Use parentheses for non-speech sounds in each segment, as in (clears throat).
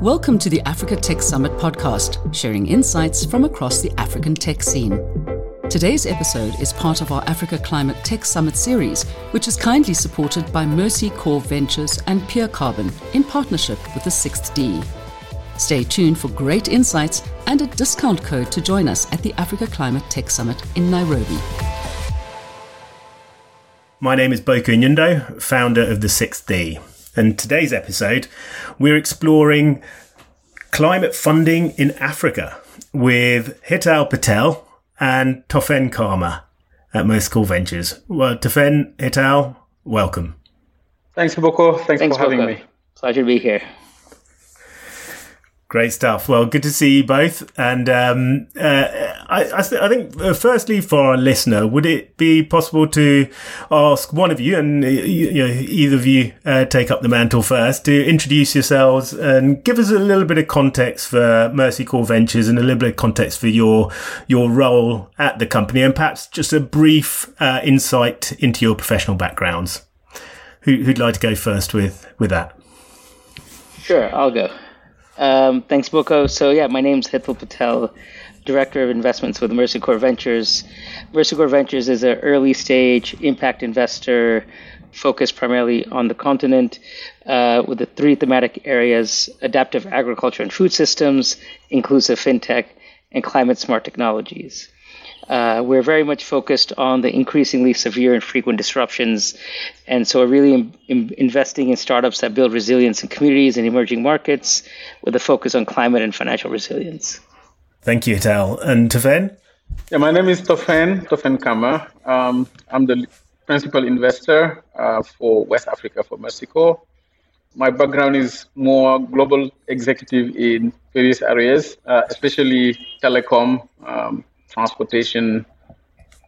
Welcome to the Africa Tech Summit podcast, sharing insights from across the African tech scene. Today's episode is part of our Africa Climate Tech Summit series, which is kindly supported by Mercy Corps Ventures and Peercarbon in partnership with the SixthD. Stay tuned for great insights and a discount code to join us at the Africa Climate Tech Summit in Nairobi. My name is Boko Nyundo, founder of the SixthD. And today's episode, we're exploring climate funding in Africa with Hetal Patel and Toffene Kama at Mercy Ventures. Well, Toffene, Hetal, welcome. Thanks, Boko. Thanks, Thanks for having Boko. me. Pleasure to be here. Great stuff. Well, good to see you both. And um, uh, I, I, th- I, think, uh, firstly, for our listener, would it be possible to ask one of you, and uh, you, you know, either of you uh, take up the mantle first, to introduce yourselves and give us a little bit of context for Mercy Corps Ventures and a little bit of context for your your role at the company, and perhaps just a brief uh, insight into your professional backgrounds. Who, who'd like to go first with with that? Sure, I'll go. Um, thanks, Boko. So, yeah, my name is Hetal Patel, Director of Investments with Mercy Corps Ventures. Mercy Corps Ventures is an early stage impact investor focused primarily on the continent uh, with the three thematic areas adaptive agriculture and food systems, inclusive fintech, and climate smart technologies. Uh, we're very much focused on the increasingly severe and frequent disruptions. And so we're really in, in investing in startups that build resilience in communities and emerging markets with a focus on climate and financial resilience. Thank you, Tal. And Toffene? Yeah, my name is Toffene, Toffene Kama. Um, I'm the principal investor uh, for West Africa for Mercy Corps. My background is more global executive in various areas, uh, especially telecom, um, transportation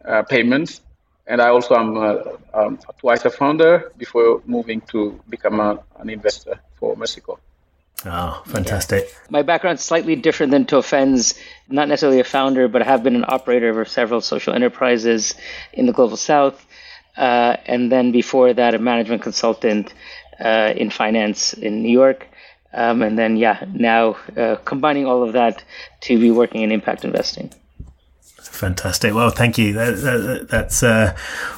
uh, payments. And I also am uh, um, twice a founder before moving to become a, an investor for Mercy Corps. Oh, fantastic. Yeah. My background is slightly different than Toffene's. Not necessarily a founder, but I have been an operator of several social enterprises in the global south. Uh, and then before that, a management consultant uh, in finance in New York. Um, and then, yeah, now uh, combining all of that to be working in impact investing. Fantastic. Well, thank you. That, that, that's uh,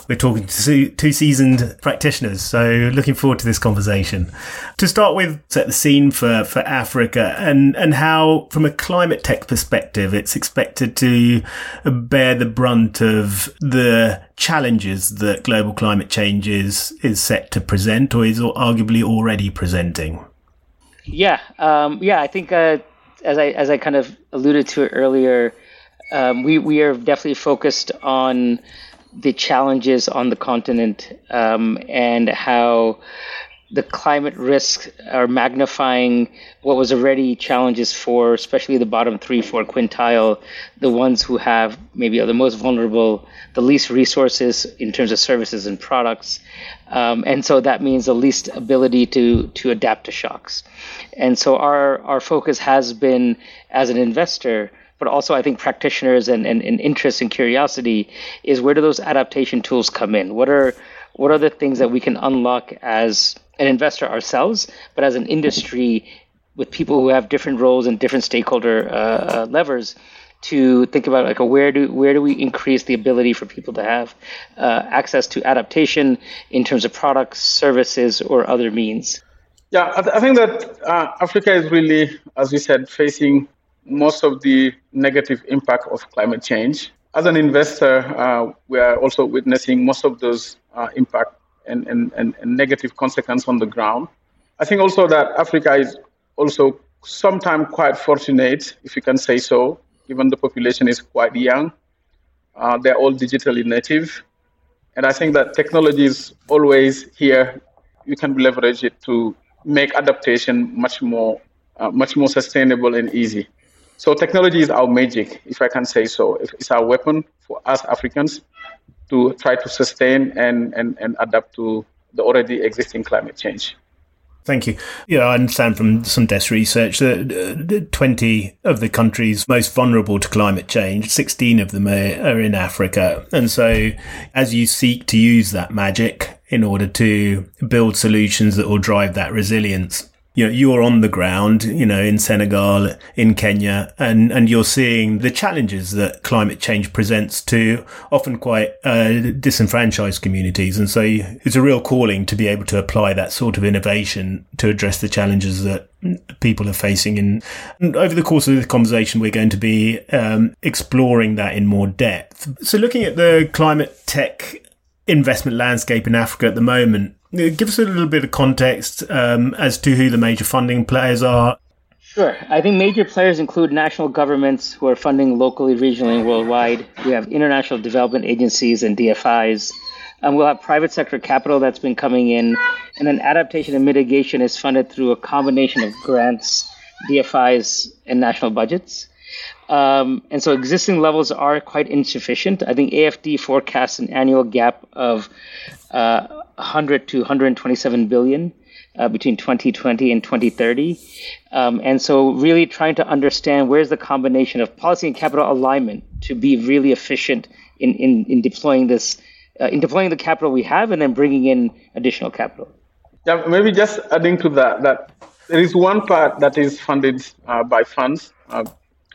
we're talking to two seasoned practitioners, so looking forward to this conversation. To start with, set the scene for, for Africa and and how, from a climate tech perspective, it's expected to bear the brunt of the challenges that global climate change is is set to present, or is arguably already presenting. Yeah, um, yeah. I think uh, as I as I kind of alluded to it earlier um, we we are definitely focused on the challenges on the continent um, and how the climate risks are magnifying what was already challenges for especially the bottom three four quintile the ones who have maybe are the most vulnerable the least resources in terms of services and products. Um, and so that means the least ability to to adapt to shocks. And so our our focus has been as an investor but also I think practitioners and, and, and interest and curiosity is where do those adaptation tools come in? What are what are the things that we can unlock as an investor ourselves, but as an industry with people who have different roles and different stakeholder uh, uh, levers to think about like where do where do we increase the ability for people to have uh, access to adaptation in terms of products, services, or other means. Yeah, I, th- I think that uh, Africa is really, as we said, facing most of the negative impact of climate change. As an investor, uh, we are also witnessing most of those uh, impact and, and, and, and, negative consequence on the ground. I think also that Africa is also sometimes quite fortunate, if you can say so, given the population is quite young. Uh, they're all digitally native. And I think that technology is always here. You can leverage it to make adaptation much more, uh, much more sustainable and easy. So technology is our magic, if I can say so. It's our weapon for us Africans to try to sustain and, and, and adapt to the already existing climate change. Thank you. Yeah, I understand from some desk research that uh, 20 of the countries most vulnerable to climate change, 16 of them are, are in Africa. And so as you seek to use that magic in order to build solutions that will drive that resilience, you know, you're on the ground, you know, in Senegal, in Kenya, and, and you're seeing the challenges that climate change presents to often quite uh, disenfranchised communities. And so it's a real calling to be able to apply that sort of innovation to address the challenges that people are facing. And, and over the course of this conversation, we're going to be um, exploring that in more depth. So looking at the climate tech investment landscape in Africa at the moment, Give us a little bit of context um, as to who the major funding players are. Sure. I think major players include national governments who are funding locally, regionally, and worldwide. We have international development agencies and DFIs. Um, we'll have private sector capital that's been coming in. And then adaptation and mitigation is funded through a combination of grants, DFIs, and national budgets. Um, and so existing levels are quite insufficient. I think AFD forecasts an annual gap of uh, 100 to 127 billion uh, between 2020 and 2030. Um, and so, really trying to understand where's the combination of policy and capital alignment to be really efficient in, in, in deploying this, uh, in deploying the capital we have, and then bringing in additional capital. Yeah, maybe just adding to that, that there is one part that is funded uh, by funds, uh,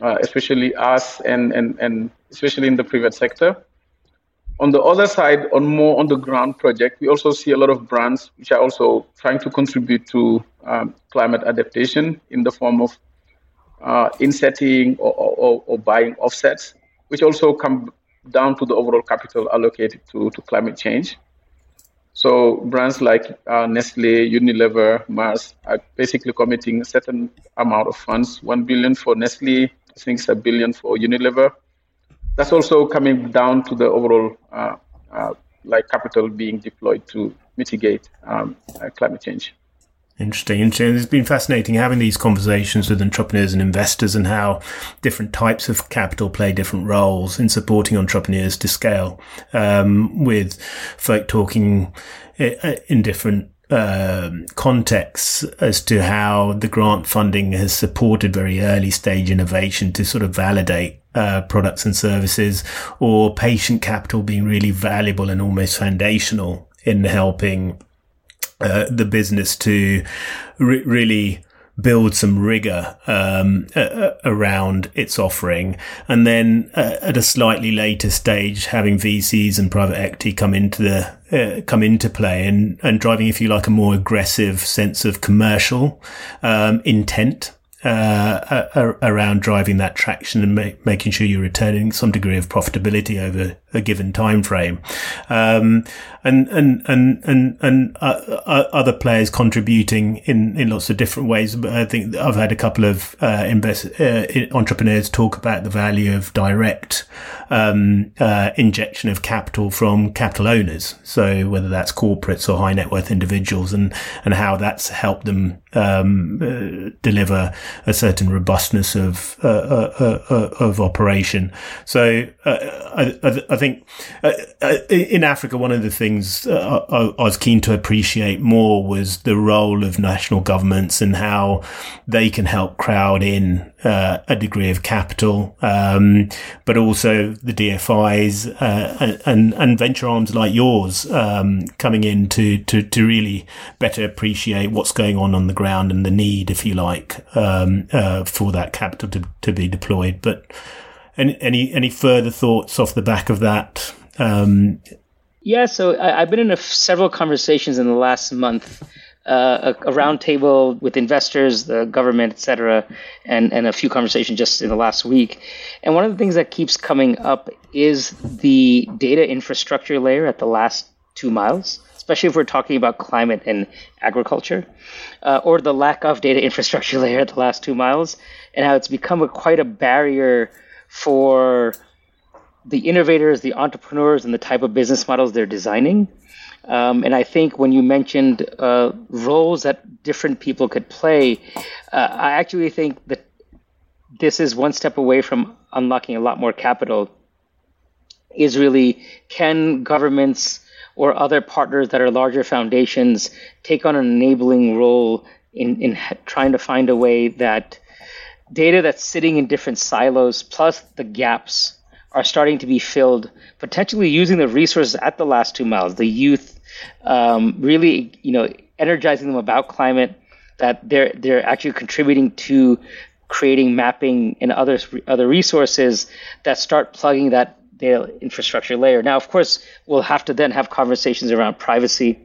uh, especially us and, and, and especially in the private sector. On the other side, on more on the ground project, we also see a lot of brands which are also trying to contribute to um, climate adaptation in the form of uh, insetting or, or, or, buying offsets, which also come down to the overall capital allocated to, to climate change. So brands like uh, Nestle, Unilever, Mars are basically committing a certain amount of funds, one billion for Nestle, I think it's a billion for Unilever, that's also coming down to the overall uh, uh, like capital being deployed to mitigate um, uh, climate change. Interesting. Interesting. It's been fascinating having these conversations with entrepreneurs and investors and how different types of capital play different roles in supporting entrepreneurs to scale. Um, with folk talking in different um, contexts as to how the grant funding has supported very early stage innovation to sort of validate uh, products and services or patient capital being really valuable and almost foundational in helping uh, the business to re- really build some rigor um, uh, around its offering, and then uh, at a slightly later stage, having VCs and private equity come into the uh, come into play and and driving, if you like, a more aggressive sense of commercial um, intent uh, around driving that traction and ma- making sure you're returning some degree of profitability over a given time frame, um, and and and and and uh, uh, other players contributing in in lots of different ways. But I think I've had a couple of uh, invest uh, entrepreneurs talk about the value of direct um, uh, injection of capital from capital owners. So whether that's corporates or high net worth individuals, and and how that's helped them um, deliver a certain robustness of of operation. So I, I, I think uh, uh, in Africa, one of the things uh, I, I, was keen to appreciate more was the role of national governments and how they can help crowd in uh, a degree of capital, um, but also the DFIs uh, and, and venture arms like yours um, coming in to, to, to really better appreciate what's going on on the ground and the need, if you like, um, uh, for that capital to, to be deployed. But any any any further thoughts off the back of that? Um, yeah, so I, have been in a, several conversations in the last month, uh, a, a roundtable with investors, the government, etc., and and a few conversations just in the last week. And one of the things that keeps coming up is the data infrastructure layer at the last two miles especially if we're talking about climate and agriculture, uh, or the lack of data (laughs) infrastructure layer at the last two miles, and how it's become a, quite a barrier for the innovators, the entrepreneurs, and the type of business models they're designing. Um, and I think when you mentioned uh, roles that different people could play, uh, I actually think that this is one step away from unlocking a lot more capital. Is really can governments or other partners that are larger foundations take on an enabling role in, in trying to find a way that data that's sitting in different silos plus the gaps are starting to be filled potentially using the resources at the last two miles the youth um, really you know energizing them about climate that they're they're actually contributing to creating mapping and other other resources that start plugging that data infrastructure layer. Now, of course, we'll have to then have conversations around privacy,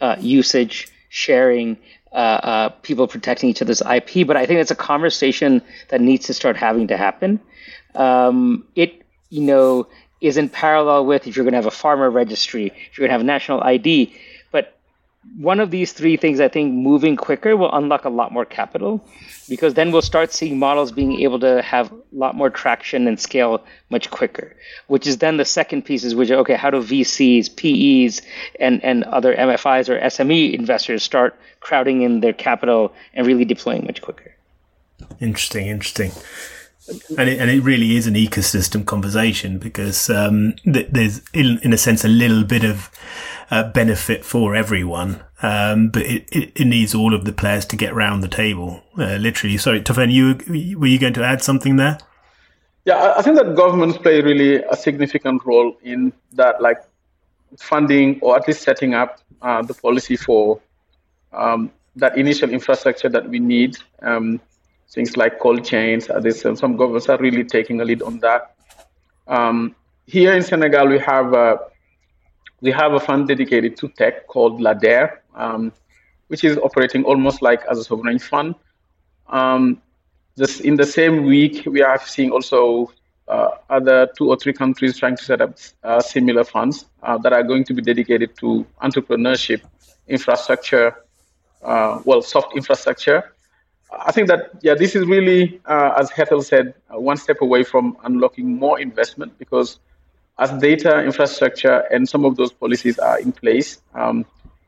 uh, usage, sharing, uh, uh, people protecting each other's IP. But I think it's a conversation that needs to start having to happen. Um, it, you know, is in parallel with if you're going to have a farmer registry, if you're going to have national ID. But one of these three things, I think, moving quicker will unlock a lot more capital because then we'll start seeing models being able to have a lot more traction and scale much quicker. Which is then the second piece is which okay, how do VCs, PEs, and and other MFIs or SME investors start crowding in their capital and really deploying much quicker? Interesting, interesting and it, and it really is an ecosystem conversation because um, th- there's in, in, a sense a little bit of uh, benefit for everyone, um, but it, it, it, needs all of the players to get round the table. Uh, literally, sorry, Toffene, you were you going to add something there? Yeah, I think that governments play really a significant role in that, like funding or at least setting up uh, the policy for um, that initial infrastructure that we need. Um, things like cold chains. Uh, some governments are really taking a lead on that. Um, here in Senegal, we have a, we have a fund dedicated to tech called LADER, um, which is operating almost like as a sovereign fund. Um, this, in the same week, we are seeing also uh, other two or three countries trying to set up uh, similar funds uh, that are going to be dedicated to entrepreneurship, infrastructure, uh, well, soft infrastructure, I think that yeah, this is really, uh, as Hetal said, uh, one step away from unlocking more investment because as data infrastructure and some of those policies are in place, um,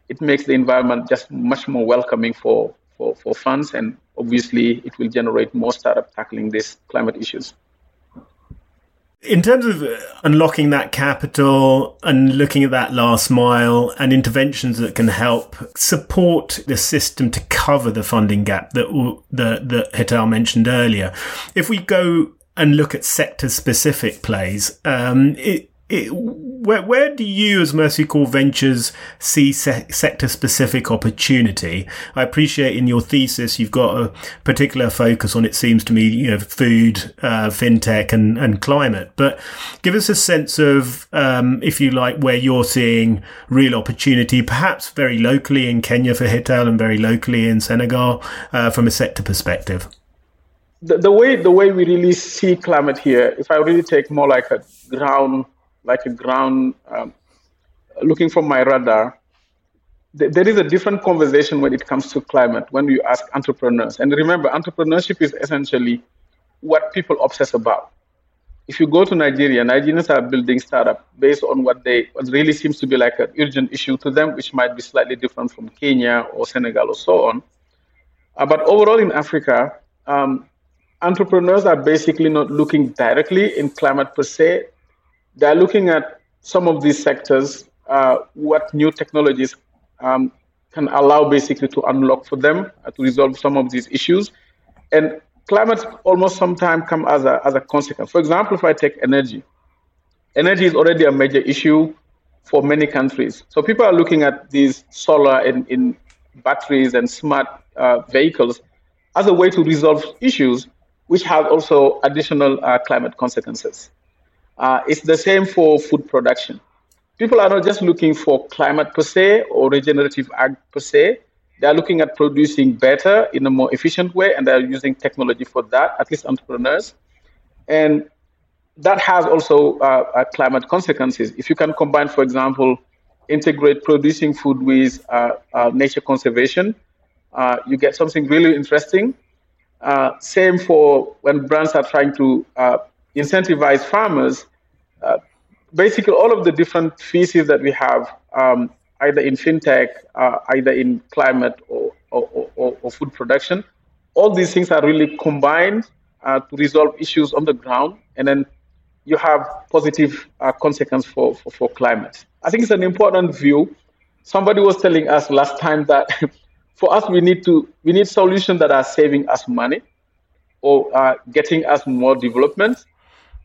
it makes the environment just much more welcoming for, for, for funds, and obviously it will generate more startup tackling these climate issues in terms of unlocking that capital and looking at that last mile and interventions that can help support the system to cover the funding gap that that, that Hetal mentioned earlier, if we go and look at sector specific plays, um, it, it, where, where do you, as Mercy Corps Ventures, see se- sector specific opportunity? I appreciate in your thesis you've got a particular focus on, it seems to me, you know, food, uh, fintech, and, and climate. But give us a sense of, um, if you like, where you're seeing real opportunity, perhaps very locally in Kenya for Hetal and very locally in Senegal uh, from a sector perspective. The, the way the way we really see climate here, if I really take more like a ground like a ground, um, looking from my radar, th- there is a different conversation when it comes to climate when you ask entrepreneurs. And remember, entrepreneurship is essentially what people obsess about. If you go to Nigeria, Nigerians are building startup based on what they what really seems to be like an urgent issue to them, which might be slightly different from Kenya or Senegal or so on. Uh, but overall in Africa, um, entrepreneurs are basically not looking directly in climate per se they're looking at some of these sectors, uh, what new technologies um, can allow basically to unlock for them uh, to resolve some of these issues. And climate almost sometimes come as a, as a consequence. For example, if I take energy, energy is already a major issue for many countries. So people are looking at these solar and in batteries and smart uh, vehicles as a way to resolve issues which have also additional uh, climate consequences. Uh, it's the same for food production. People are not just looking for climate per se or regenerative ag per se. They are looking at producing better in a more efficient way, and they are using technology for that, at least entrepreneurs. And that has also uh, uh, climate consequences. If you can combine, for example, integrate producing food with uh, uh nature conservation, uh, you get something really interesting. same for when brands are trying to incentivize farmers, uh, basically all of the different pieces that we have, um, either in fintech, uh, either in climate or, or, or, or, food production, all these things are really combined uh, to resolve issues on the ground, and then you have positive uh, consequence for, for, for climate. I think it's an important view. Somebody was telling us last time that (laughs) for us we need to we need solutions that are saving us money or uh, getting us more development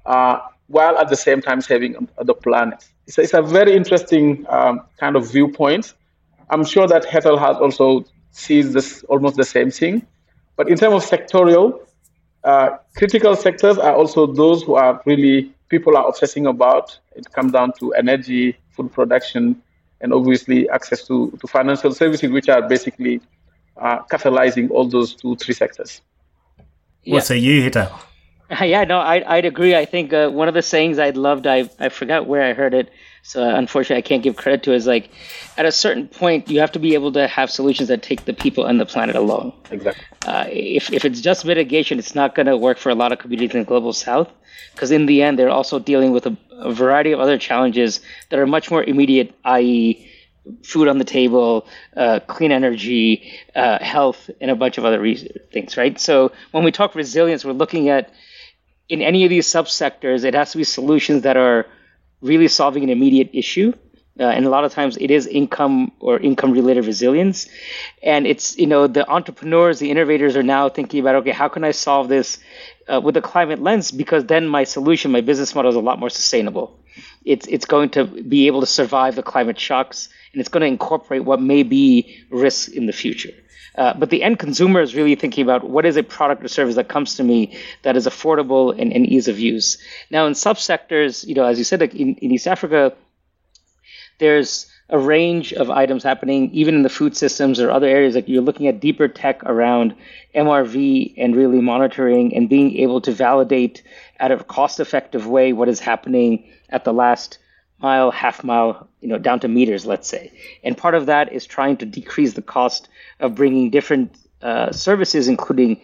uh, while at the same time saving the planet. It's a, it's a very interesting um, kind of viewpoint. I'm sure that Hetal has also sees this almost the same thing. But in terms of sectorial, uh, critical sectors are also those who are really people are obsessing about. It comes down to energy, food production, and obviously access to, to financial services, which are basically uh, catalyzing all those two, three sectors. Yeah. What say you, Hita? (laughs) Yeah, no, I'd, I'd agree. I think uh, one of the sayings I'd loved, I, I forgot where I heard it, so unfortunately I can't give credit to, is like at a certain point you have to be able to have solutions that take the people and the planet along. Exactly. Uh, if, if it's just mitigation, it's not going to work for a lot of communities in the global south because in the end they're also dealing with a, a variety of other challenges that are much more immediate, i.e., food on the table, uh, clean energy, uh, health, and a bunch of other re- things, right? So when we talk resilience, we're looking at in any of these subsectors, it has to be solutions that are really solving an immediate issue. Uh, and a lot of times it is income or income related resilience. And it's, you know, the entrepreneurs, the innovators are now thinking about, okay, how can I solve this uh, with a climate lens? Because then my solution, my business model is a lot more sustainable. It's, it's going to be able to survive the climate shocks and it's going to incorporate what may be risks in the future. Uh, but the end consumer is really thinking about what is a product or service that comes to me that is affordable and, and ease of use. Now, in subsectors, you know, as you said, like in, in East Africa, there's a range of items happening, even in the food systems or other areas. Like you're looking at deeper tech around MRV and really monitoring and being able to validate at a cost-effective way what is happening at the last mile, half mile, you know, down to meters, let's say. And part of that is trying to decrease the cost of bringing different uh, services, including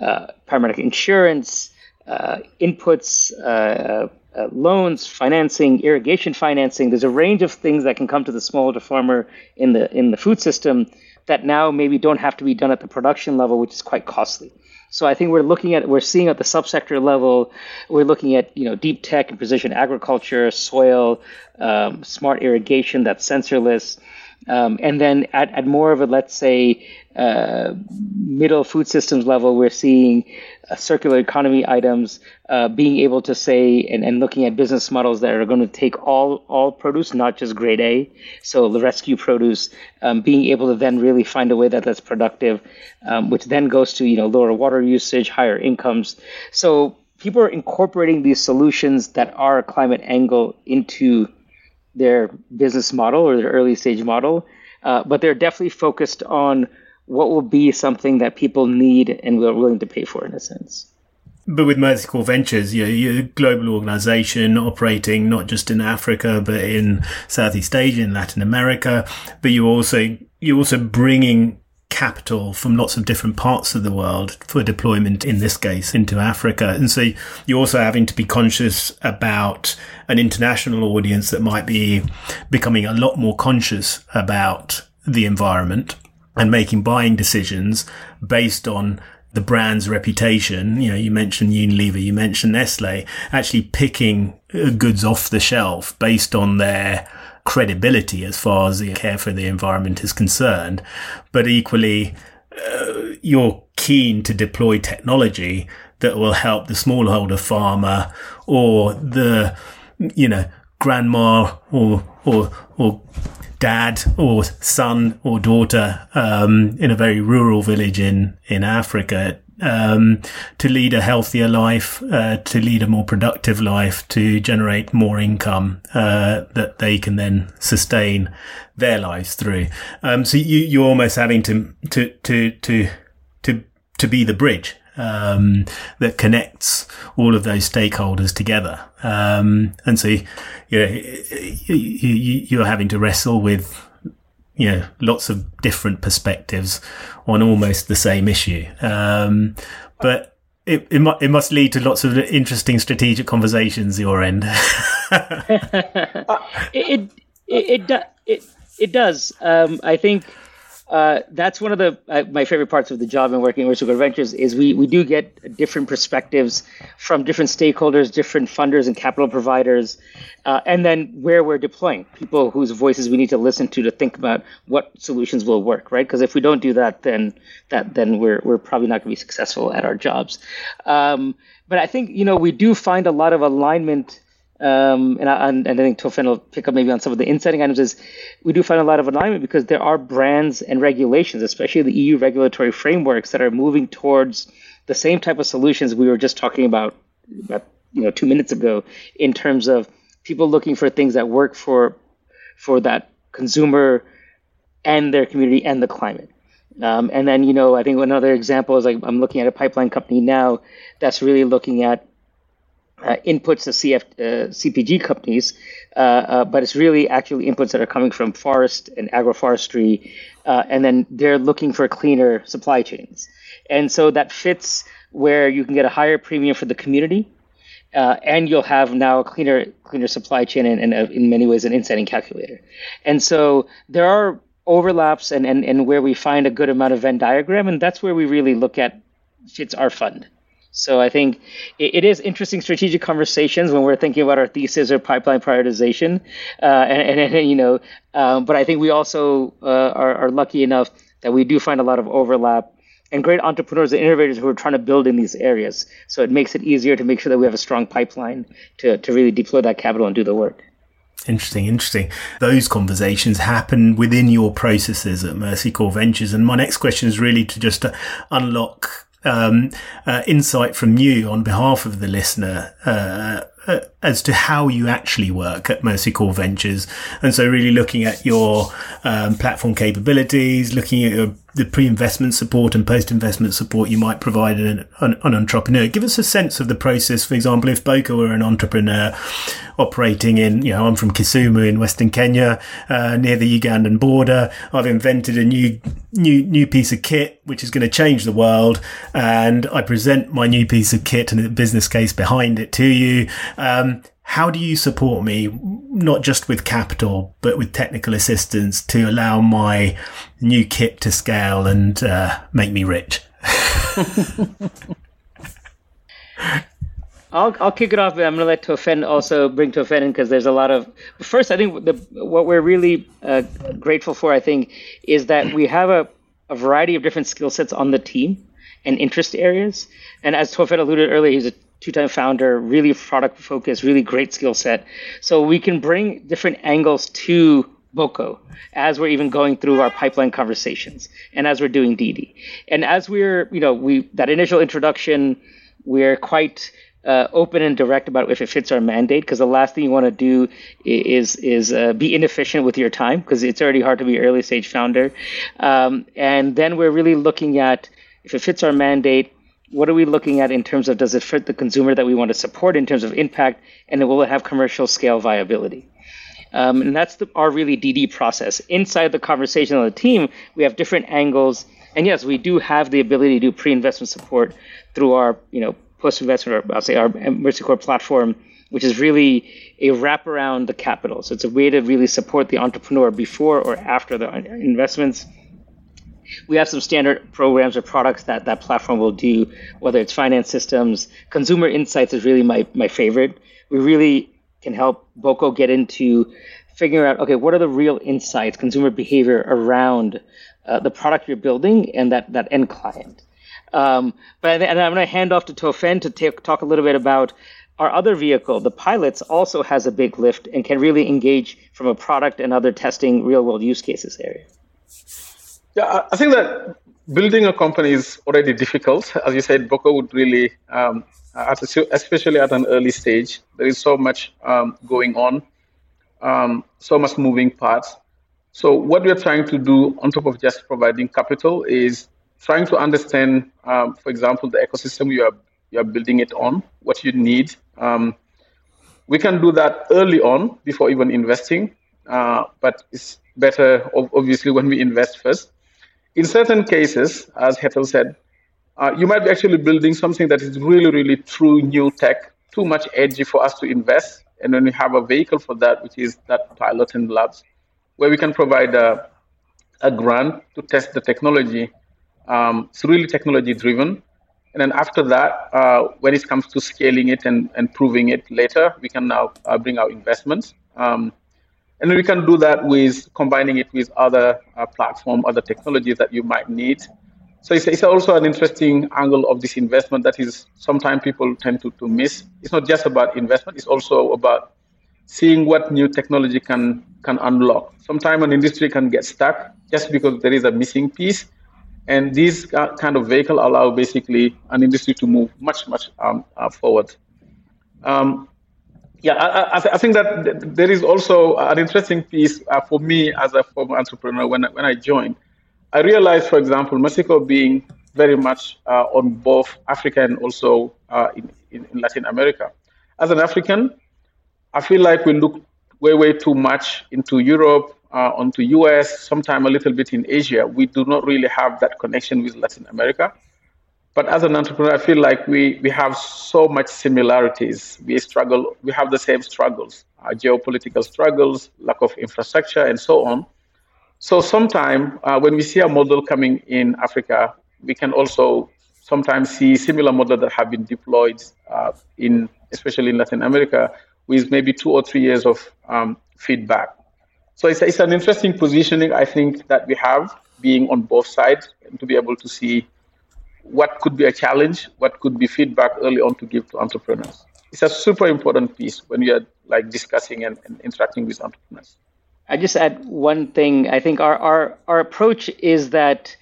uh, parametric insurance, uh, inputs, uh, uh, loans, financing, irrigation financing. There's a range of things that can come to the smallholder farmer in the in the food system that now maybe don't have to be done at the production level, which is quite costly. So I think we're looking at we're seeing at the subsector level, we're looking at you know deep tech and precision agriculture, soil, um, smart irrigation that's sensorless, um, and then at, at more of a let's say uh, middle food systems level, we're seeing uh, circular economy items uh, being able to say and, and looking at business models that are going to take all all produce, not just grade A. So the rescue produce, um, being able to then really find a way that that's productive, um, which then goes to you know lower water usage, higher incomes. So people are incorporating these solutions that are a climate angle into their business model or their early stage model, uh, but they're definitely focused on what will be something that people need and are willing to pay for in a sense. But with Corps Ventures, you know, you're a global organization operating not just in Africa, but in Southeast Asia, in Latin America. But you also, you're also bringing capital from lots of different parts of the world for deployment, in this case, into Africa. And so you're also having to be conscious about an international audience that might be becoming a lot more conscious about the environment and making buying decisions based on the brand's reputation. You know, you mentioned Unilever, you mentioned Nestle, actually picking uh, goods off the shelf based on their credibility as far as the care for the environment is concerned. But equally, uh, you're keen to deploy technology that will help the smallholder farmer or the, you know, grandma or, or, or dad or son or daughter um, in a very rural village in in Africa um, to lead a healthier life, uh, to lead a more productive life, to generate more income uh, that they can then sustain their lives through. Um, so you, you're almost having to to to to to to be the bridge um, that connects all of those stakeholders together. Um, and so, you know, you, are having to wrestle with, you know, lots of different perspectives on almost the same issue. Um, but it, it, mu- it must lead to lots of interesting strategic conversations your end. (laughs) (laughs) it, it, it, it, it does. Um, I think uh, that's one of the uh, my favorite parts of the job and working with Mercy Ventures is we we do get different perspectives from different stakeholders, different funders and capital providers, uh, and then where we're deploying people whose voices we need to listen to to think about what solutions will work, right? Because if we don't do that, then that then we're we're probably not going to be successful at our jobs. Um, but I think you know we do find a lot of alignment um, and, I, and, I think Toffene will pick up maybe on some of the insetting items, is we do find a lot of alignment because there are brands and regulations, especially the EU regulatory frameworks, that are moving towards the same type of solutions we were just talking about, about you know two minutes ago, in terms of people looking for things that work for for that consumer and their community and the climate. Um, and then, you know, I think another example is like I'm looking at a pipeline company now that's really looking at uh, inputs to CF, uh, CPG companies, uh, uh, but it's really actually inputs that are coming from forest and agroforestry, uh, and then they're looking for cleaner supply chains. And so that fits where you can get a higher premium for the community, uh, and you'll have now a cleaner cleaner supply chain and, and in many ways an insetting calculator. And so there are overlaps and, and, and where we find a good amount of Venn diagram, and that's where we really look at fits our fund. So I think it, it is interesting strategic conversations when we're thinking about our thesis or pipeline prioritization, uh, and, and, and, you know, um, but I think we also uh, are, are lucky enough that we do find a lot of overlap and great entrepreneurs and innovators who are trying to build in these areas. So it makes it easier to make sure that we have a strong pipeline to, to really deploy that capital and do the work. Interesting, interesting. Those conversations happen within your processes at Mercy Corps Ventures. And my next question is really to just unlock um, uh, insight from you on behalf of the listener uh, uh, as to how you actually work at Mercy Corps Ventures. And so really looking at your um, platform capabilities, looking at your, the pre-investment support and post-investment support you might provide an, an, an, entrepreneur. Give us a sense of the process. For example, if Boko were an entrepreneur operating in, you know, I'm from Kisumu in Western Kenya, uh, near the Ugandan border. I've invented a new, new, new piece of kit, which is going to change the world. And I present my new piece of kit and the business case behind it to you. Um, how do you support me, not just with capital, but with technical assistance to allow my new kit to scale and uh, make me rich? (laughs) I'll, I'll kick it off. I'm going to let Toffene also bring Toffene in because there's a lot of. First, I think the, what we're really uh, grateful for, I think, is that we have a, a variety of different skill sets on the team and interest areas. And as Toffene alluded earlier, he's a two-time founder, really product focused, really great skill set. So we can bring different angles to Boko as we're even going through our pipeline conversations and as we're doing DD. And as we're, you know, we that initial introduction, we're quite uh, open and direct about if it fits our mandate because the last thing you want to do is is uh, be inefficient with your time because it's already hard to be early stage founder um, and then we're really looking at if it fits our mandate what are we looking at in terms of does it fit the consumer that we want to support in terms of impact, and will it have commercial scale viability? Um, and that's the, our really DD process. Inside the conversation on the team, we have different angles, and yes, we do have the ability to do pre-investment support through our, you know, post-investment, or I'll say our Mercy Corps platform, which is really a wrap around the capital. So it's a way to really support the entrepreneur before or after the investments we have some standard programs or products that that platform will do, whether it's finance systems. Consumer insights is really my, my favorite. We really can help Boko get into figuring out, okay, what are the real insights, consumer behavior around uh, the product you're building and that, that end client. Um, but and I'm going to hand off to Toffene to take, talk a little bit about our other vehicle, the pilots, also has a big lift and can really engage from a product and other testing real world use cases area. Yeah, I think that building a company is already difficult. As you said, Boko would really, um, especially at an early stage, there is so much um, going on, um, so much moving parts. So what we're trying to do on top of just providing capital is trying to understand, um, for example, the ecosystem you are you are building it on, what you need. Um, we can do that early on before even investing, uh, but it's better obviously when we invest first. In certain cases, as Hetal said, uh, you might be actually building something that is really, really true new tech, too much edgy for us to invest. And then we have a vehicle for that, which is that pilot and labs, where we can provide a, a grant to test the technology. Um, it's really technology driven. And then after that, uh, when it comes to scaling it and, and proving it later, we can now uh, bring our investments. Um, and we can do that with combining it with other uh, platform, other technologies that you might need. So it's, it's also an interesting angle of this investment that is sometimes people tend to, to miss. It's not just about investment, it's also about seeing what new technology can can unlock. Sometimes an industry can get stuck just because there is a missing piece. And these kind of vehicle allow basically an industry to move much, much um, uh, forward. Um, yeah, I, I, I, think that there is also an interesting piece uh, for me as a former entrepreneur when I, when I joined. I realized, for example, Mercy Corps being very much uh, on both Africa and also uh, in, in, in, Latin America. As an African, I feel like we look way, way too much into Europe, uh, onto US, sometime a little bit in Asia. We do not really have that connection with Latin America. But as an entrepreneur, I feel like we, we have so much similarities. We struggle, we have the same struggles, uh, geopolitical struggles, lack of infrastructure, and so on. So sometimes uh, when we see a model coming in Africa, we can also sometimes see similar models that have been deployed uh, in, especially in Latin America, with maybe two or three years of um, feedback. So it's, it's an interesting positioning, I think, that we have being on both sides and to be able to see what could be a challenge, what could be feedback early on to give to entrepreneurs. It's a super important piece when you're like discussing and, and interacting with entrepreneurs. I just add one thing. I think our, our our approach is that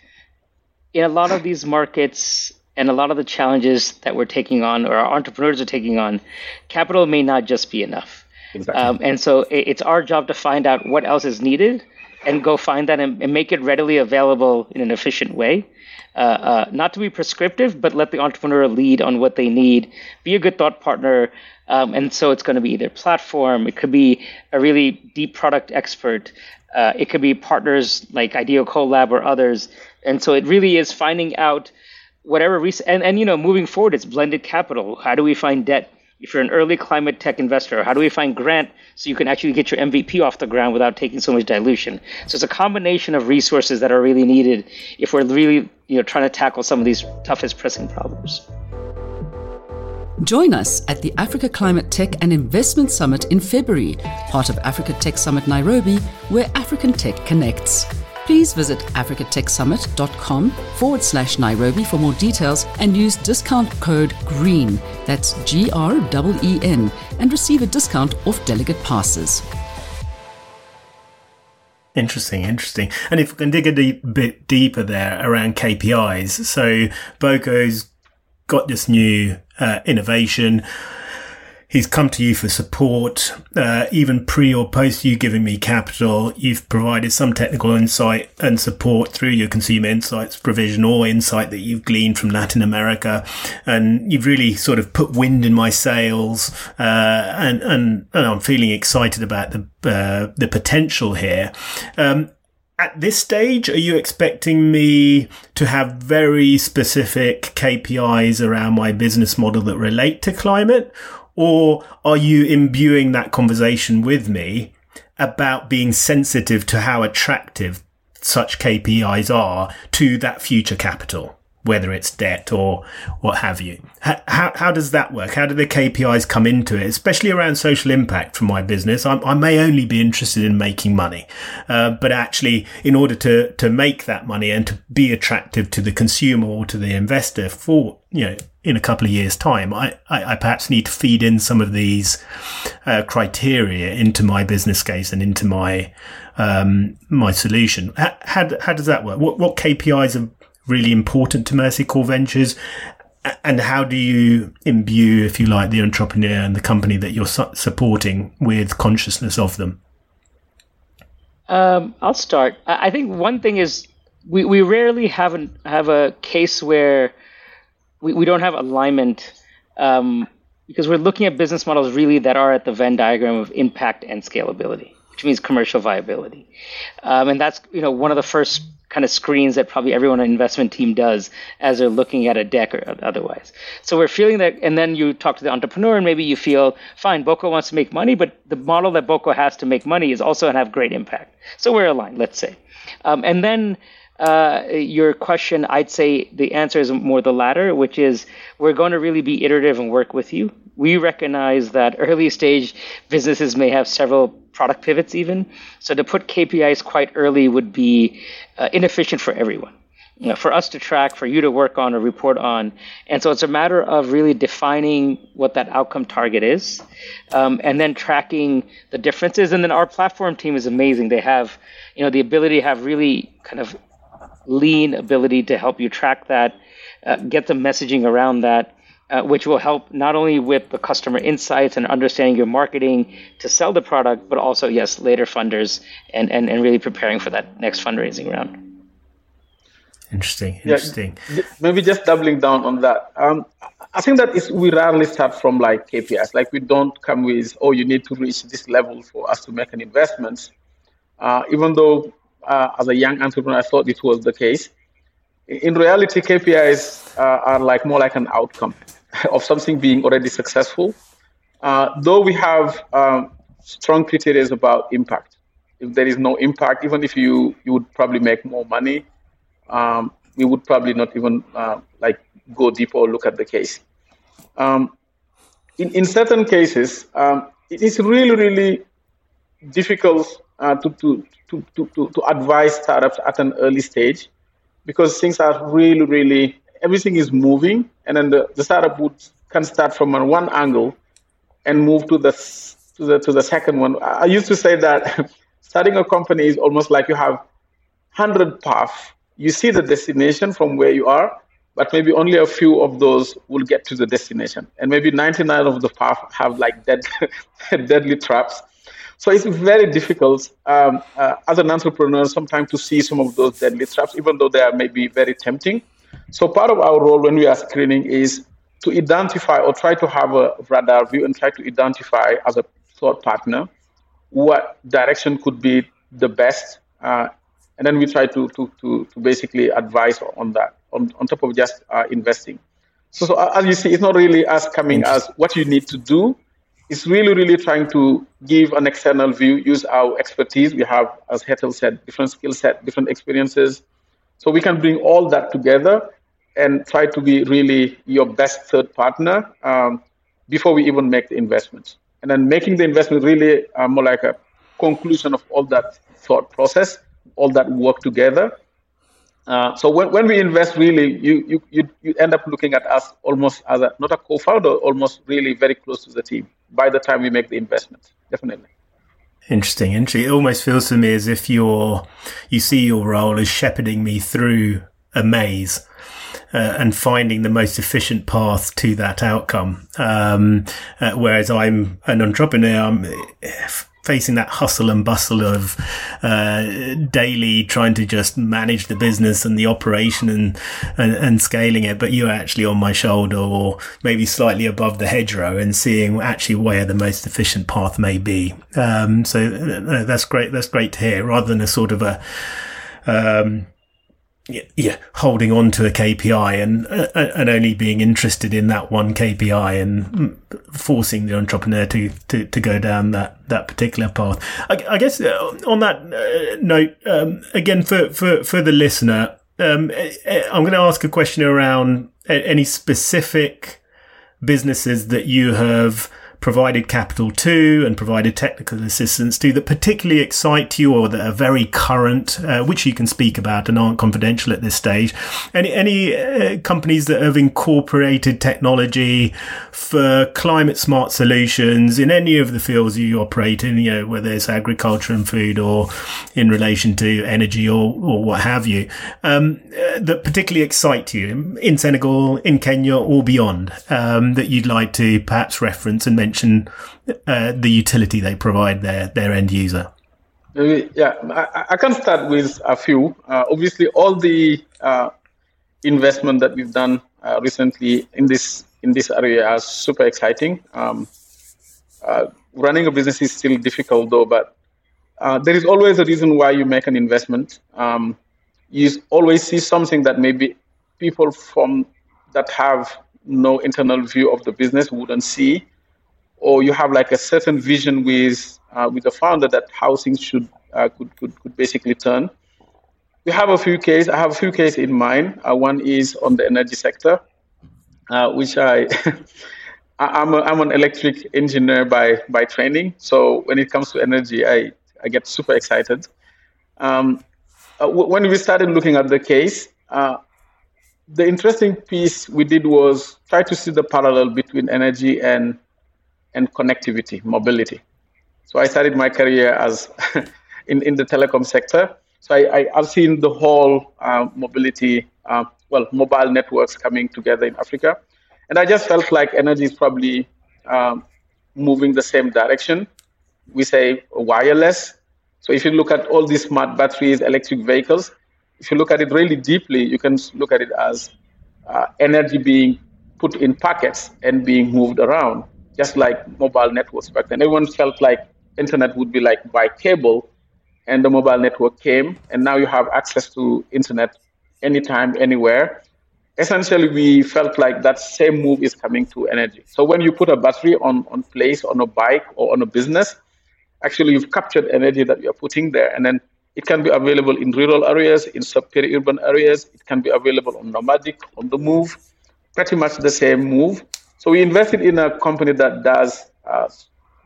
in a lot of these markets and a lot of the challenges that we're taking on or our entrepreneurs are taking on, capital may not just be enough. Exactly. Um, and so it's our job to find out what else is needed and go find that and, and make it readily available in an efficient way. Uh, uh, not to be prescriptive, but let the entrepreneur lead on what they need. Be a good thought partner. Um, and so it's going to be either platform, it could be a really deep product expert, uh, it could be partners like IDEO CoLab or others. And so it really is finding out whatever reason. And, and you know, moving forward, it's blended capital. How do we find debt if you're an early climate tech investor, how do we find grant so you can actually get your MVP off the ground without taking so much dilution? So it's a combination of resources that are really needed if we're really you know trying to tackle some of these toughest pressing problems. Join us at the Africa Climate Tech and Investment Summit in February, part of Africa Tech Summit Nairobi, where African tech connects. Please visit africatechsummit.com forward slash Nairobi for more details and use discount code GREEN, that's G R E E N, and receive a discount off delegate passes. Interesting, interesting. And if we can dig a deep, bit deeper there around KPIs, so Boko's got this new uh, innovation he's come to you for support, uh, even pre or post you giving me capital. You've provided some technical insight and support through your consumer insights provision or insight that you've gleaned from Latin America. And you've really sort of put wind in my sails. Uh, and, and, and, I'm feeling excited about the, uh, the potential here. Um, at this stage, are you expecting me to have very specific KPIs around my business model that relate to climate? Or are you imbuing that conversation with me about being sensitive to how attractive such KPIs are to that future capital, whether it's debt or what have you? How, how, does that work? How do the KPIs come into it, especially around social impact from my business? I, I may only be interested in making money, uh, but actually, in order to, to make that money and to be attractive to the consumer or to the investor for, you know, in a couple of years' time, I, I, I perhaps need to feed in some of these uh, criteria into my business case and into my um, my solution. How, how, how, does that work? What, what KPIs are really important to Mercy Corps Ventures? And how do you imbue, if you like, the entrepreneur and the company that you're su- supporting with consciousness of them? Um, I'll start. I think one thing is we, we rarely have, an, have a case where we, we don't have alignment um, because we're looking at business models really that are at the Venn diagram of impact and scalability, which means commercial viability. Um, and that's you know one of the first kind of screens that probably everyone on investment team does as they're looking at a deck or otherwise. So we're feeling that, and then you talk to the entrepreneur, and maybe you feel, fine, Boko wants to make money, but the model that Boko has to make money is also to have great impact. So we're aligned, let's say. Um, and then uh, your question, I'd say the answer is more the latter, which is we're going to really be iterative and work with you. We recognize that early stage businesses may have several product pivots, even. So to put KPIs quite early would be uh, inefficient for everyone. you know, for us to track, for you to work on or report on. And so it's a matter of really defining what that outcome target is, um, and then tracking the differences. And then our platform team is amazing. They have, you know, the ability to have really kind of lean ability to help you track that, uh, get the messaging around that. Uh, which will help not only with the customer insights and understanding your marketing to sell the product, but also, yes, later funders and, and, and really preparing for that next fundraising round. Interesting. Interesting. Yeah, maybe just doubling down on that. Um, I think that is we rarely start from like KPIs. Like we don't come with, oh, you need to reach this level for us to make an investment. Uh, even though uh, as a young entrepreneur, I thought it was the case. In reality, KPIs uh, are like more like an outcome (laughs) of something being already successful. Uh, though we have um, strong criteria about impact. If there is no impact, even if you you would probably make more money, um, we would probably not even uh, like go deeper or look at the case. Um, in, in certain cases, um, it is really, really difficult uh, to, to, to, to, to advise startups at an early stage because things are really, really, everything is moving. And then the, the startup would, can start from one angle and move to the, to the, to the second one. I used to say that (laughs) starting a company is almost like you have 100 paths you see the destination from where you are, but maybe only a few of those will get to the destination. And maybe 99 of the path have like dead, (laughs) deadly traps. So it's very difficult um, uh, as an entrepreneur sometimes to see some of those deadly traps, even though they are maybe very tempting. So part of our role when we are screening is to identify or try to have a radar view and try to identify as a thought partner what direction could be the best uh, and then we try to to to, to basically advise on that on, on top of just uh, investing. So, so uh, as you see, it's not really us coming as what you need to do. It's really, really trying to give an external view, use our expertise. We have, as Hetal said, different skill set, different experiences. So we can bring all that together and try to be really your best third partner um, before we even make the investment. And then making the investment really uh, more like a conclusion of all that thought process all that work together. Uh, so when, when we invest, really, you, you, you, you end up looking at us almost as a, not a co-founder, almost really very close to the team by the time we make the investment. Definitely. Interesting, interesting. It almost feels to me as if you're, you see your role as shepherding me through a maze. Uh, and finding the most efficient path to that outcome. Um, uh, whereas I'm an entrepreneur, I'm, facing that hustle and bustle of uh, daily trying to just manage the business and the operation and, and, and scaling it, but you're actually on my shoulder or maybe slightly above the hedgerow and seeing actually where the most efficient path may be. Um, so uh, that's great. That's great to hear, rather than a sort of a um, yeah, holding on to a KPI and uh, and only being interested in that one KPI and forcing the entrepreneur to, to, to go down that, that particular path. I, I guess uh, on that uh, note, um, again for, for, for the listener, um, I'm going to ask a question around any specific businesses that you have provided capital to and provided technical assistance to that particularly excite you or that are very current, uh, which you can speak about and aren't confidential at this stage? Any any uh, companies that have incorporated technology for climate smart solutions in any of the fields you operate in, you know, whether it's agriculture and food or in relation to energy or, or what have you, um, uh, that particularly excite you in Senegal, in Kenya, or beyond, um, that you'd like to perhaps reference and mention mention uh, the utility they provide their their end user? Yeah, I, I can start with a few. Uh, obviously, all the uh, investment that we've done uh, recently in this in this area are super exciting. Um, uh, running a business is still difficult though, but uh, there is always a reason why you make an investment. Um, you always see something that maybe people from that have no internal view of the business wouldn't see or you have like a certain vision with uh, with the founder that how things should uh, could, could could basically turn. We have a few cases. I have a few cases in mind. Uh, one is on the energy sector, uh, which (laughs) I. I'm, a, I'm an electric engineer by, by training, so when it comes to energy, I, I get super excited. Um, uh, w- when we started looking at the case, uh, the interesting piece we did was try to see the parallel between energy and and connectivity, mobility. So I started my career as (laughs) in, in the telecom sector. So I, have seen the whole uh, mobility, uh, well, mobile networks coming together in Africa. And I just felt like energy is probably um, moving the same direction. We say wireless. So if you look at all these smart batteries, electric vehicles, if you look at it really deeply, you can look at it as uh, energy being put in packets and being moved around, just like mobile networks back then. Everyone felt like internet would be like by cable, and the mobile network came, and now you have access to internet anytime, anywhere. Essentially, we felt like that same move is coming to energy. So when you put a battery on on place on a bike or on a business, actually you've captured energy that you're putting there, and then it can be available in rural areas, in sub-peri-urban areas. It can be available on nomadic, on the move, pretty much the same move. So we invested in a company that does uh,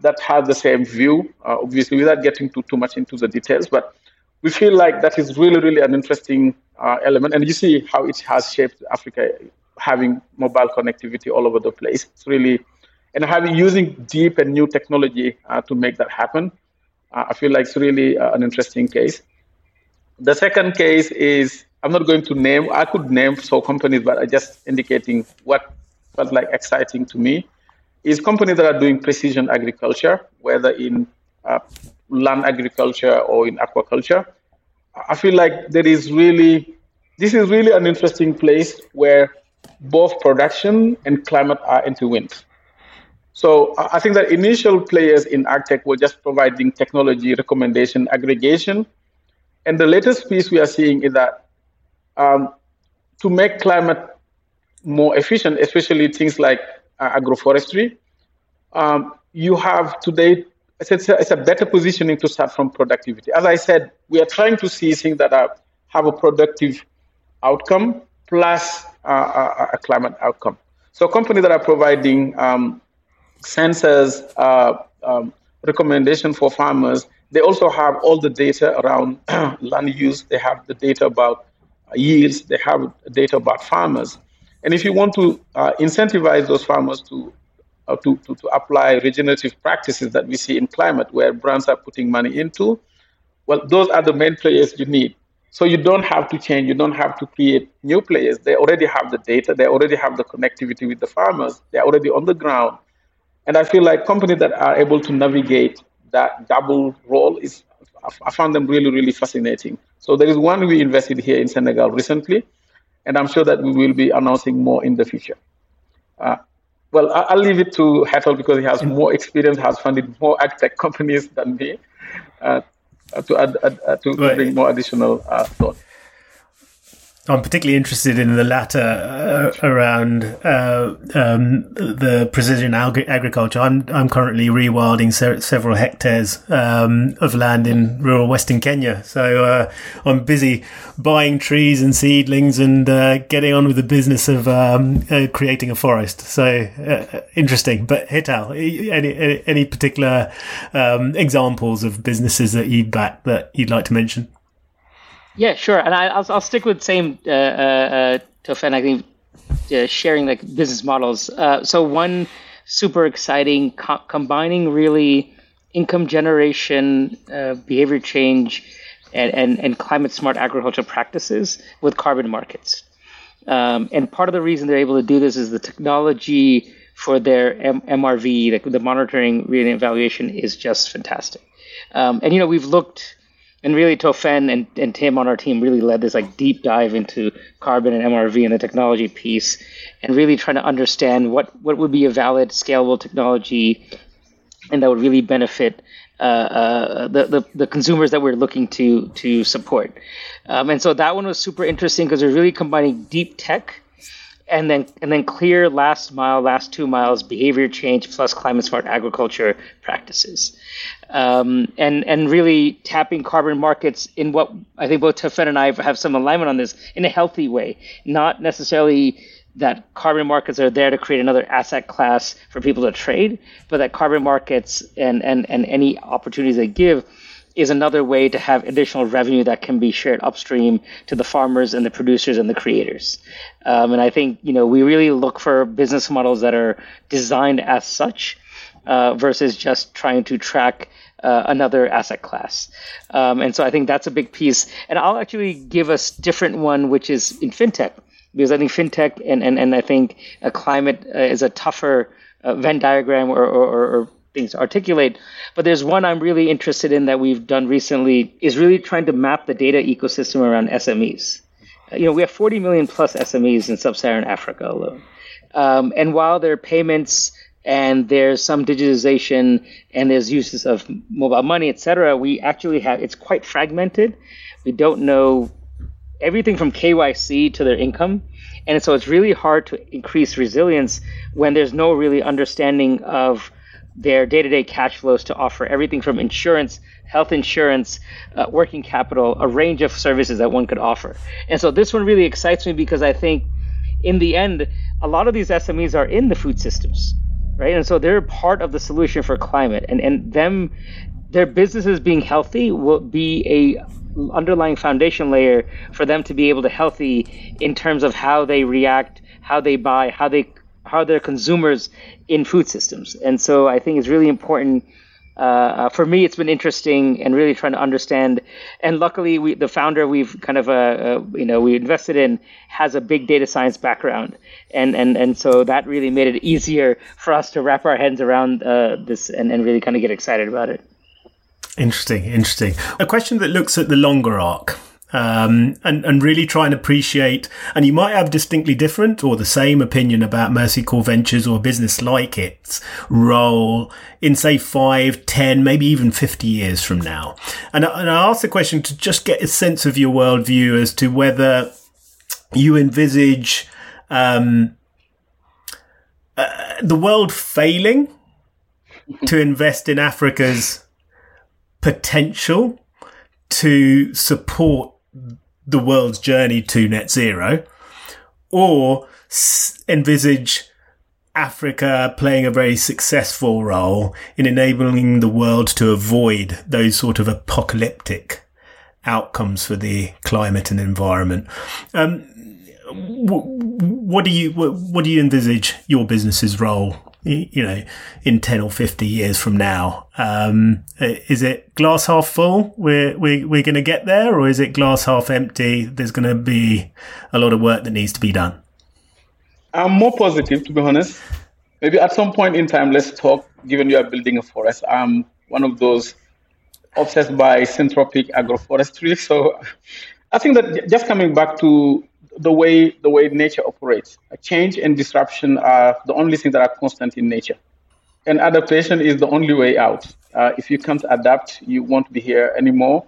that has the same view. Uh, obviously, without getting too too much into the details, but we feel like that is really really an interesting uh, element, and you see how it has shaped Africa, having mobile connectivity all over the place. It's really and having using deep and new technology uh, to make that happen. I feel like it's really uh, an interesting case. The second case is I'm not going to name. I could name so companies, but I'm just indicating what felt like exciting to me is companies that are doing precision agriculture, whether in uh, land agriculture or in aquaculture. I feel like there is really this is really an interesting place where both production and climate are intertwined. So I think that initial players in AgTech were just providing technology recommendation aggregation. And the latest piece we are seeing is that um, to make climate more efficient, especially things like uh, agroforestry, um, you have today, it's a, it's a better positioning to start from productivity. As I said, we are trying to see things that are, have a productive outcome plus uh, a, a, climate outcome. So companies that are providing um, sensors, uh, um, recommendation for farmers. They also have all the data around (clears throat) land use. They have the data about yields. They have data about farmers. And if you want to uh, incentivize those farmers to, uh, to, to, to, apply regenerative practices that we see in climate, where brands are putting money into, well, those are the main players you need. So you don't have to change. You don't have to create new players. They already have the data. They already have the connectivity with the farmers. They're already on the ground. And I feel like companies that are able to navigate that double role is, I found them really, really fascinating. So there is one we invested here in Senegal recently, and I'm sure that we will be announcing more in the future. Uh, well, I'll leave it to Hetal because he has more experience, has funded more agtech companies than me, uh, to add, uh, to, right. bring more additional uh, thought. I'm particularly interested in the latter uh, around uh, um, the precision agri- agriculture. I'm I'm currently rewilding se- several hectares um, of land in rural Western Kenya, so uh, I'm busy buying trees and seedlings and uh, getting on with the business of um, uh, creating a forest. So uh, interesting. But Hetal, any any, any particular um, examples of businesses that you back that you'd like to mention? Yeah, sure. And I, will I'll stick with same uh, uh, Toffene. I think uh, sharing like business models. Uh, so one super exciting co- combining really income generation, uh, behavior change, and, and, and climate smart agricultural practices with carbon markets. Um, and part of the reason they're able to do this is the technology for their M- MRV, the, the monitoring, reading, evaluation is just fantastic. Um, and you know we've looked and really Toffene and, and Tim on our team really led this like deep dive into carbon and MRV and the technology piece and really trying to understand what, what would be a valid scalable technology and that would really benefit uh, uh, the, the, the consumers that we're looking to to support. Um, and so that one was super interesting because they're really combining deep tech and then and then clear last mile, last two miles behavior change plus climate smart agriculture practices, um, and and really tapping carbon markets in what I think both Toffene and I have some alignment on this in a healthy way, not necessarily that carbon markets are there to create another asset class for people to trade, but that carbon markets and and and any opportunities they give is another way to have additional revenue that can be shared upstream to the farmers and the producers and the creators. Um, and I think you know we really look for business models that are designed as such uh, versus just trying to track uh, another asset class. Um, and so I think that's a big piece. And I'll actually give a different one, which is in fintech, because I think fintech and, and, and I think a climate uh, is a tougher uh, Venn diagram or, or, or things to articulate. But there's one I'm really interested in that we've done recently is really trying to map the data ecosystem around SMEs. Uh, you know, we have 40 million plus SMEs in sub-Saharan Africa alone. Um, and while there are payments and there's some digitization and there's uses of mobile money, et cetera, we actually have it's quite fragmented. We don't know everything from KYC to their income. And so it's really hard to increase resilience when there's no really understanding of their day-to-day cash flows to offer everything from insurance, health insurance, uh, working capital, a range of services that one could offer. And so this one really excites me because I think in the end, a lot of these SMEs are in the food systems, right? And so they're part of the solution for climate, and and them, their businesses being healthy will be a underlying foundation layer for them to be able to healthy in terms of how they react, how they buy, how they how they're consumers in food systems. And so I think it's really important. Uh, uh, for me, it's been interesting and really trying to understand. And luckily, we, the founder we've kind of uh, uh, you know we invested in has a big data science background, and and and so that really made it easier for us to wrap our heads around uh, this and, and really kind of get excited about it. Interesting, interesting. A question that looks at the longer arc um, and, and really try and appreciate, and you might have distinctly different or the same opinion about Mercy Corps Ventures or a business like its role in say five, ten, maybe even 50 years from now. And, and I ask the question to just get a sense of your worldview as to whether you envisage, um, uh, the world failing to invest in Africa's potential to support the world's journey to net zero, or envisage Africa playing a very successful role in enabling the world to avoid those sort of apocalyptic outcomes for the climate and environment. Um, what do you what do you envisage your business's role you know, in 10 or 50 years from now? Um, is it glass half full? We're, we're, we're going to get there or is it glass half empty? There's going to be a lot of work that needs to be done. I'm more positive, to be honest. Maybe at some point in time, let's talk, given you are building a forest. I'm one of those obsessed by syntropic agroforestry. (laughs) So I think that just coming back to the way the way nature operates. Change and disruption are the only things that are constant in nature, and adaptation is the only way out. Uh, if you can't adapt, you won't be here anymore.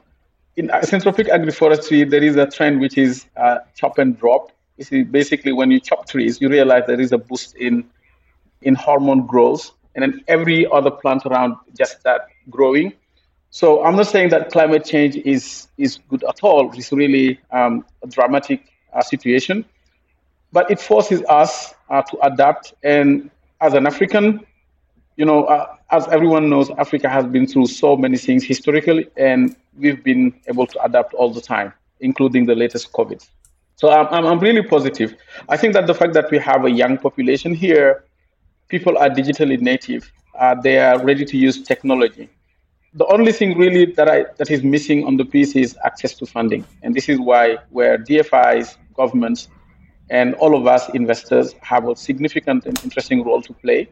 In syntropic agroforestry, there is a trend which is uh, chop and drop. You see, basically, when you chop trees, you realize there is a boost in in hormone growth, and then every other plant around just start growing. So I'm not saying that climate change is is good at all. It's really um, a dramatic situation. But it forces us uh, to adapt. And as an African, you know, uh, as everyone knows, Africa has been through so many things historically, and we've been able to adapt all the time, including the latest COVID. So I'm, I'm really positive. I think that the fact that we have a young population here, people are digitally native, uh, they are ready to use technology the only thing really that I that is missing on the piece is access to funding, and this is why where DFIs, governments, and all of us investors have a significant and interesting role to play.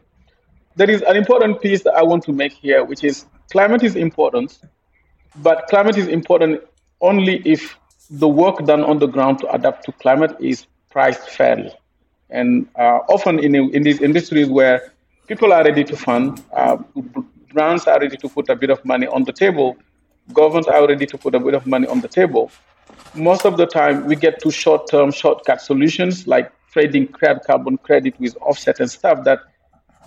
There is an important piece that I want to make here, which is climate is important, but climate is important only if the work done on the ground to adapt to climate is priced fairly. And uh, often in, in these industries where people are ready to fund, uh, brands are ready to put a bit of money on the table, governments are ready to put a bit of money on the table. Most of the time, we get to short term, shortcut solutions like trading credit, carbon credit with offset and stuff that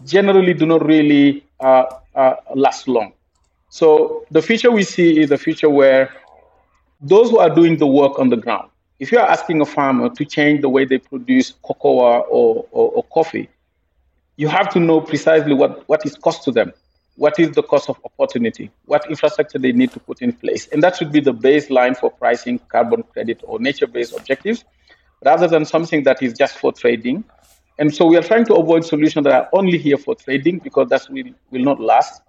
generally do not really uh, uh, last long. So the future we see is a future where those who are doing the work on the ground, if you are asking a farmer to change the way they produce cocoa or, or, or coffee, you have to know precisely what, what is cost to them what is the cost of opportunity, what infrastructure they need to put in place. And that should be the baseline for pricing carbon credit or nature based objectives rather than something that is just for trading. And so we are trying to avoid solutions that are only here for trading because that will, will not last.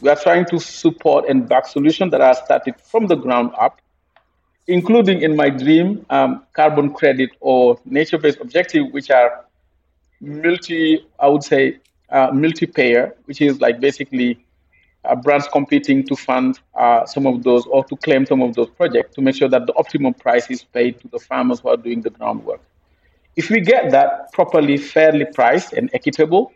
We are trying to support and back solutions that are started from the ground up, including in my dream um, carbon credit or nature based objective, which are multi, I would say, uh, multi-payer, which is like basically uh, brands competing to fund uh, some of those or to claim some of those projects to make sure that the optimum price is paid to the farmers who are doing the groundwork. If we get that properly, fairly priced and equitable,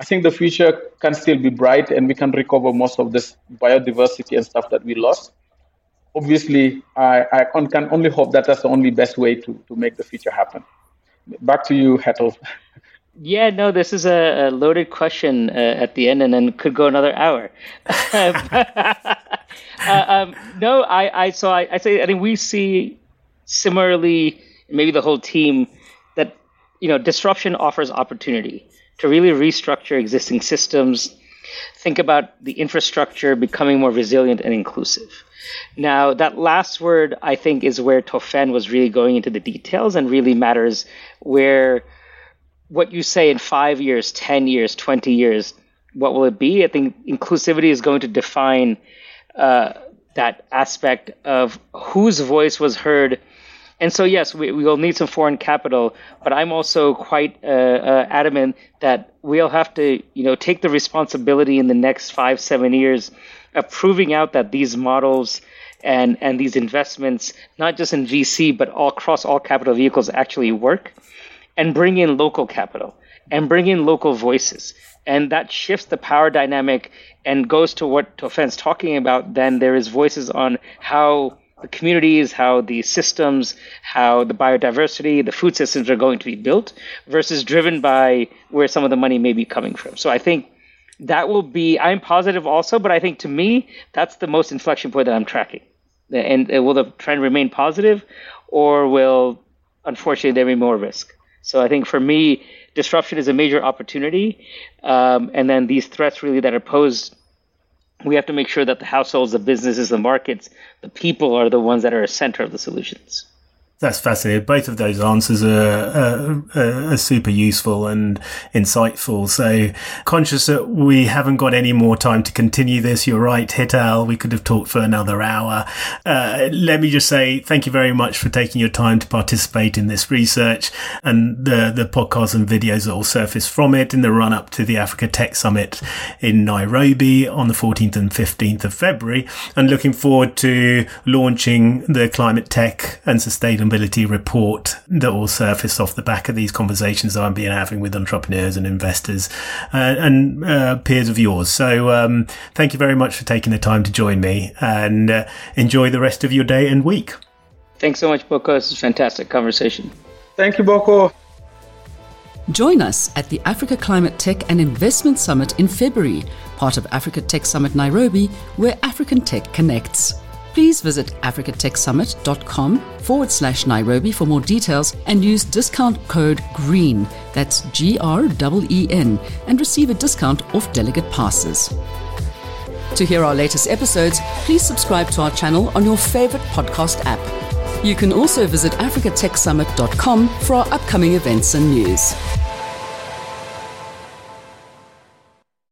I think the future can still be bright and we can recover most of this biodiversity and stuff that we lost. Obviously, I, I can only hope that that's the only best way to, to make the future happen. Back to you, Hetal. (laughs) Yeah, no, this is a, a loaded question uh, at the end, and then could go another hour. (laughs) uh, um, no, I, I, so I, I say, I think we see similarly, maybe the whole team, that you know, disruption offers opportunity to really restructure existing systems. Think about the infrastructure becoming more resilient and inclusive. Now, that last word, I think, is where Toffene was really going into the details and really matters where what you say in five years, 10 years, 20 years, what will it be? I think inclusivity is going to define uh, that aspect of whose voice was heard. And so, yes, we, we will need some foreign capital, but I'm also quite uh, uh, adamant that we'll have to, you know, take the responsibility in the next five, seven years of proving out that these models and and these investments, not just in VC but all across all capital vehicles, actually work and bring in local capital and bring in local voices. And that shifts the power dynamic and goes to what Toffene's talking about. Then there is voices on how the communities, how the systems, how the biodiversity, the food systems are going to be built versus driven by where some of the money may be coming from. So I think that will be, I'm positive also, but I think to me, that's the most inflection point that I'm tracking. And will the trend remain positive or will, unfortunately, there be more risk? So I think for me, disruption is a major opportunity. Um, and then these threats really that are posed, we have to make sure that the households, the businesses, the markets, the people are the ones that are a center of the solutions. That's fascinating. Both of those answers are, are, are, super useful and insightful. So conscious that we haven't got any more time to continue this. You're right, Hetal. We could have talked for another hour. Uh, let me just say thank you very much for taking your time to participate in this research and the, the podcasts and videos that will surface from it in the run up to the Africa Tech Summit in Nairobi on the 14th and 15th of February and looking forward to launching the climate tech and sustainability sustainability report that will surface off the back of these conversations that I've been having with entrepreneurs and investors uh, and uh, peers of yours. So um, thank you very much for taking the time to join me and uh, enjoy the rest of your day and week. Thanks so much, Boko. It's a fantastic conversation. Thank you, Boko. Join us at the Africa Climate Tech and Investment Summit in February, part of Africa Tech Summit Nairobi, where African tech connects. Please visit africatechsummit.com forward slash Nairobi for more details and use discount code GREEN, that's G R E E N, and receive a discount off delegate passes. To hear our latest episodes, please subscribe to our channel on your favorite podcast app. You can also visit africatechsummit.com for our upcoming events and news.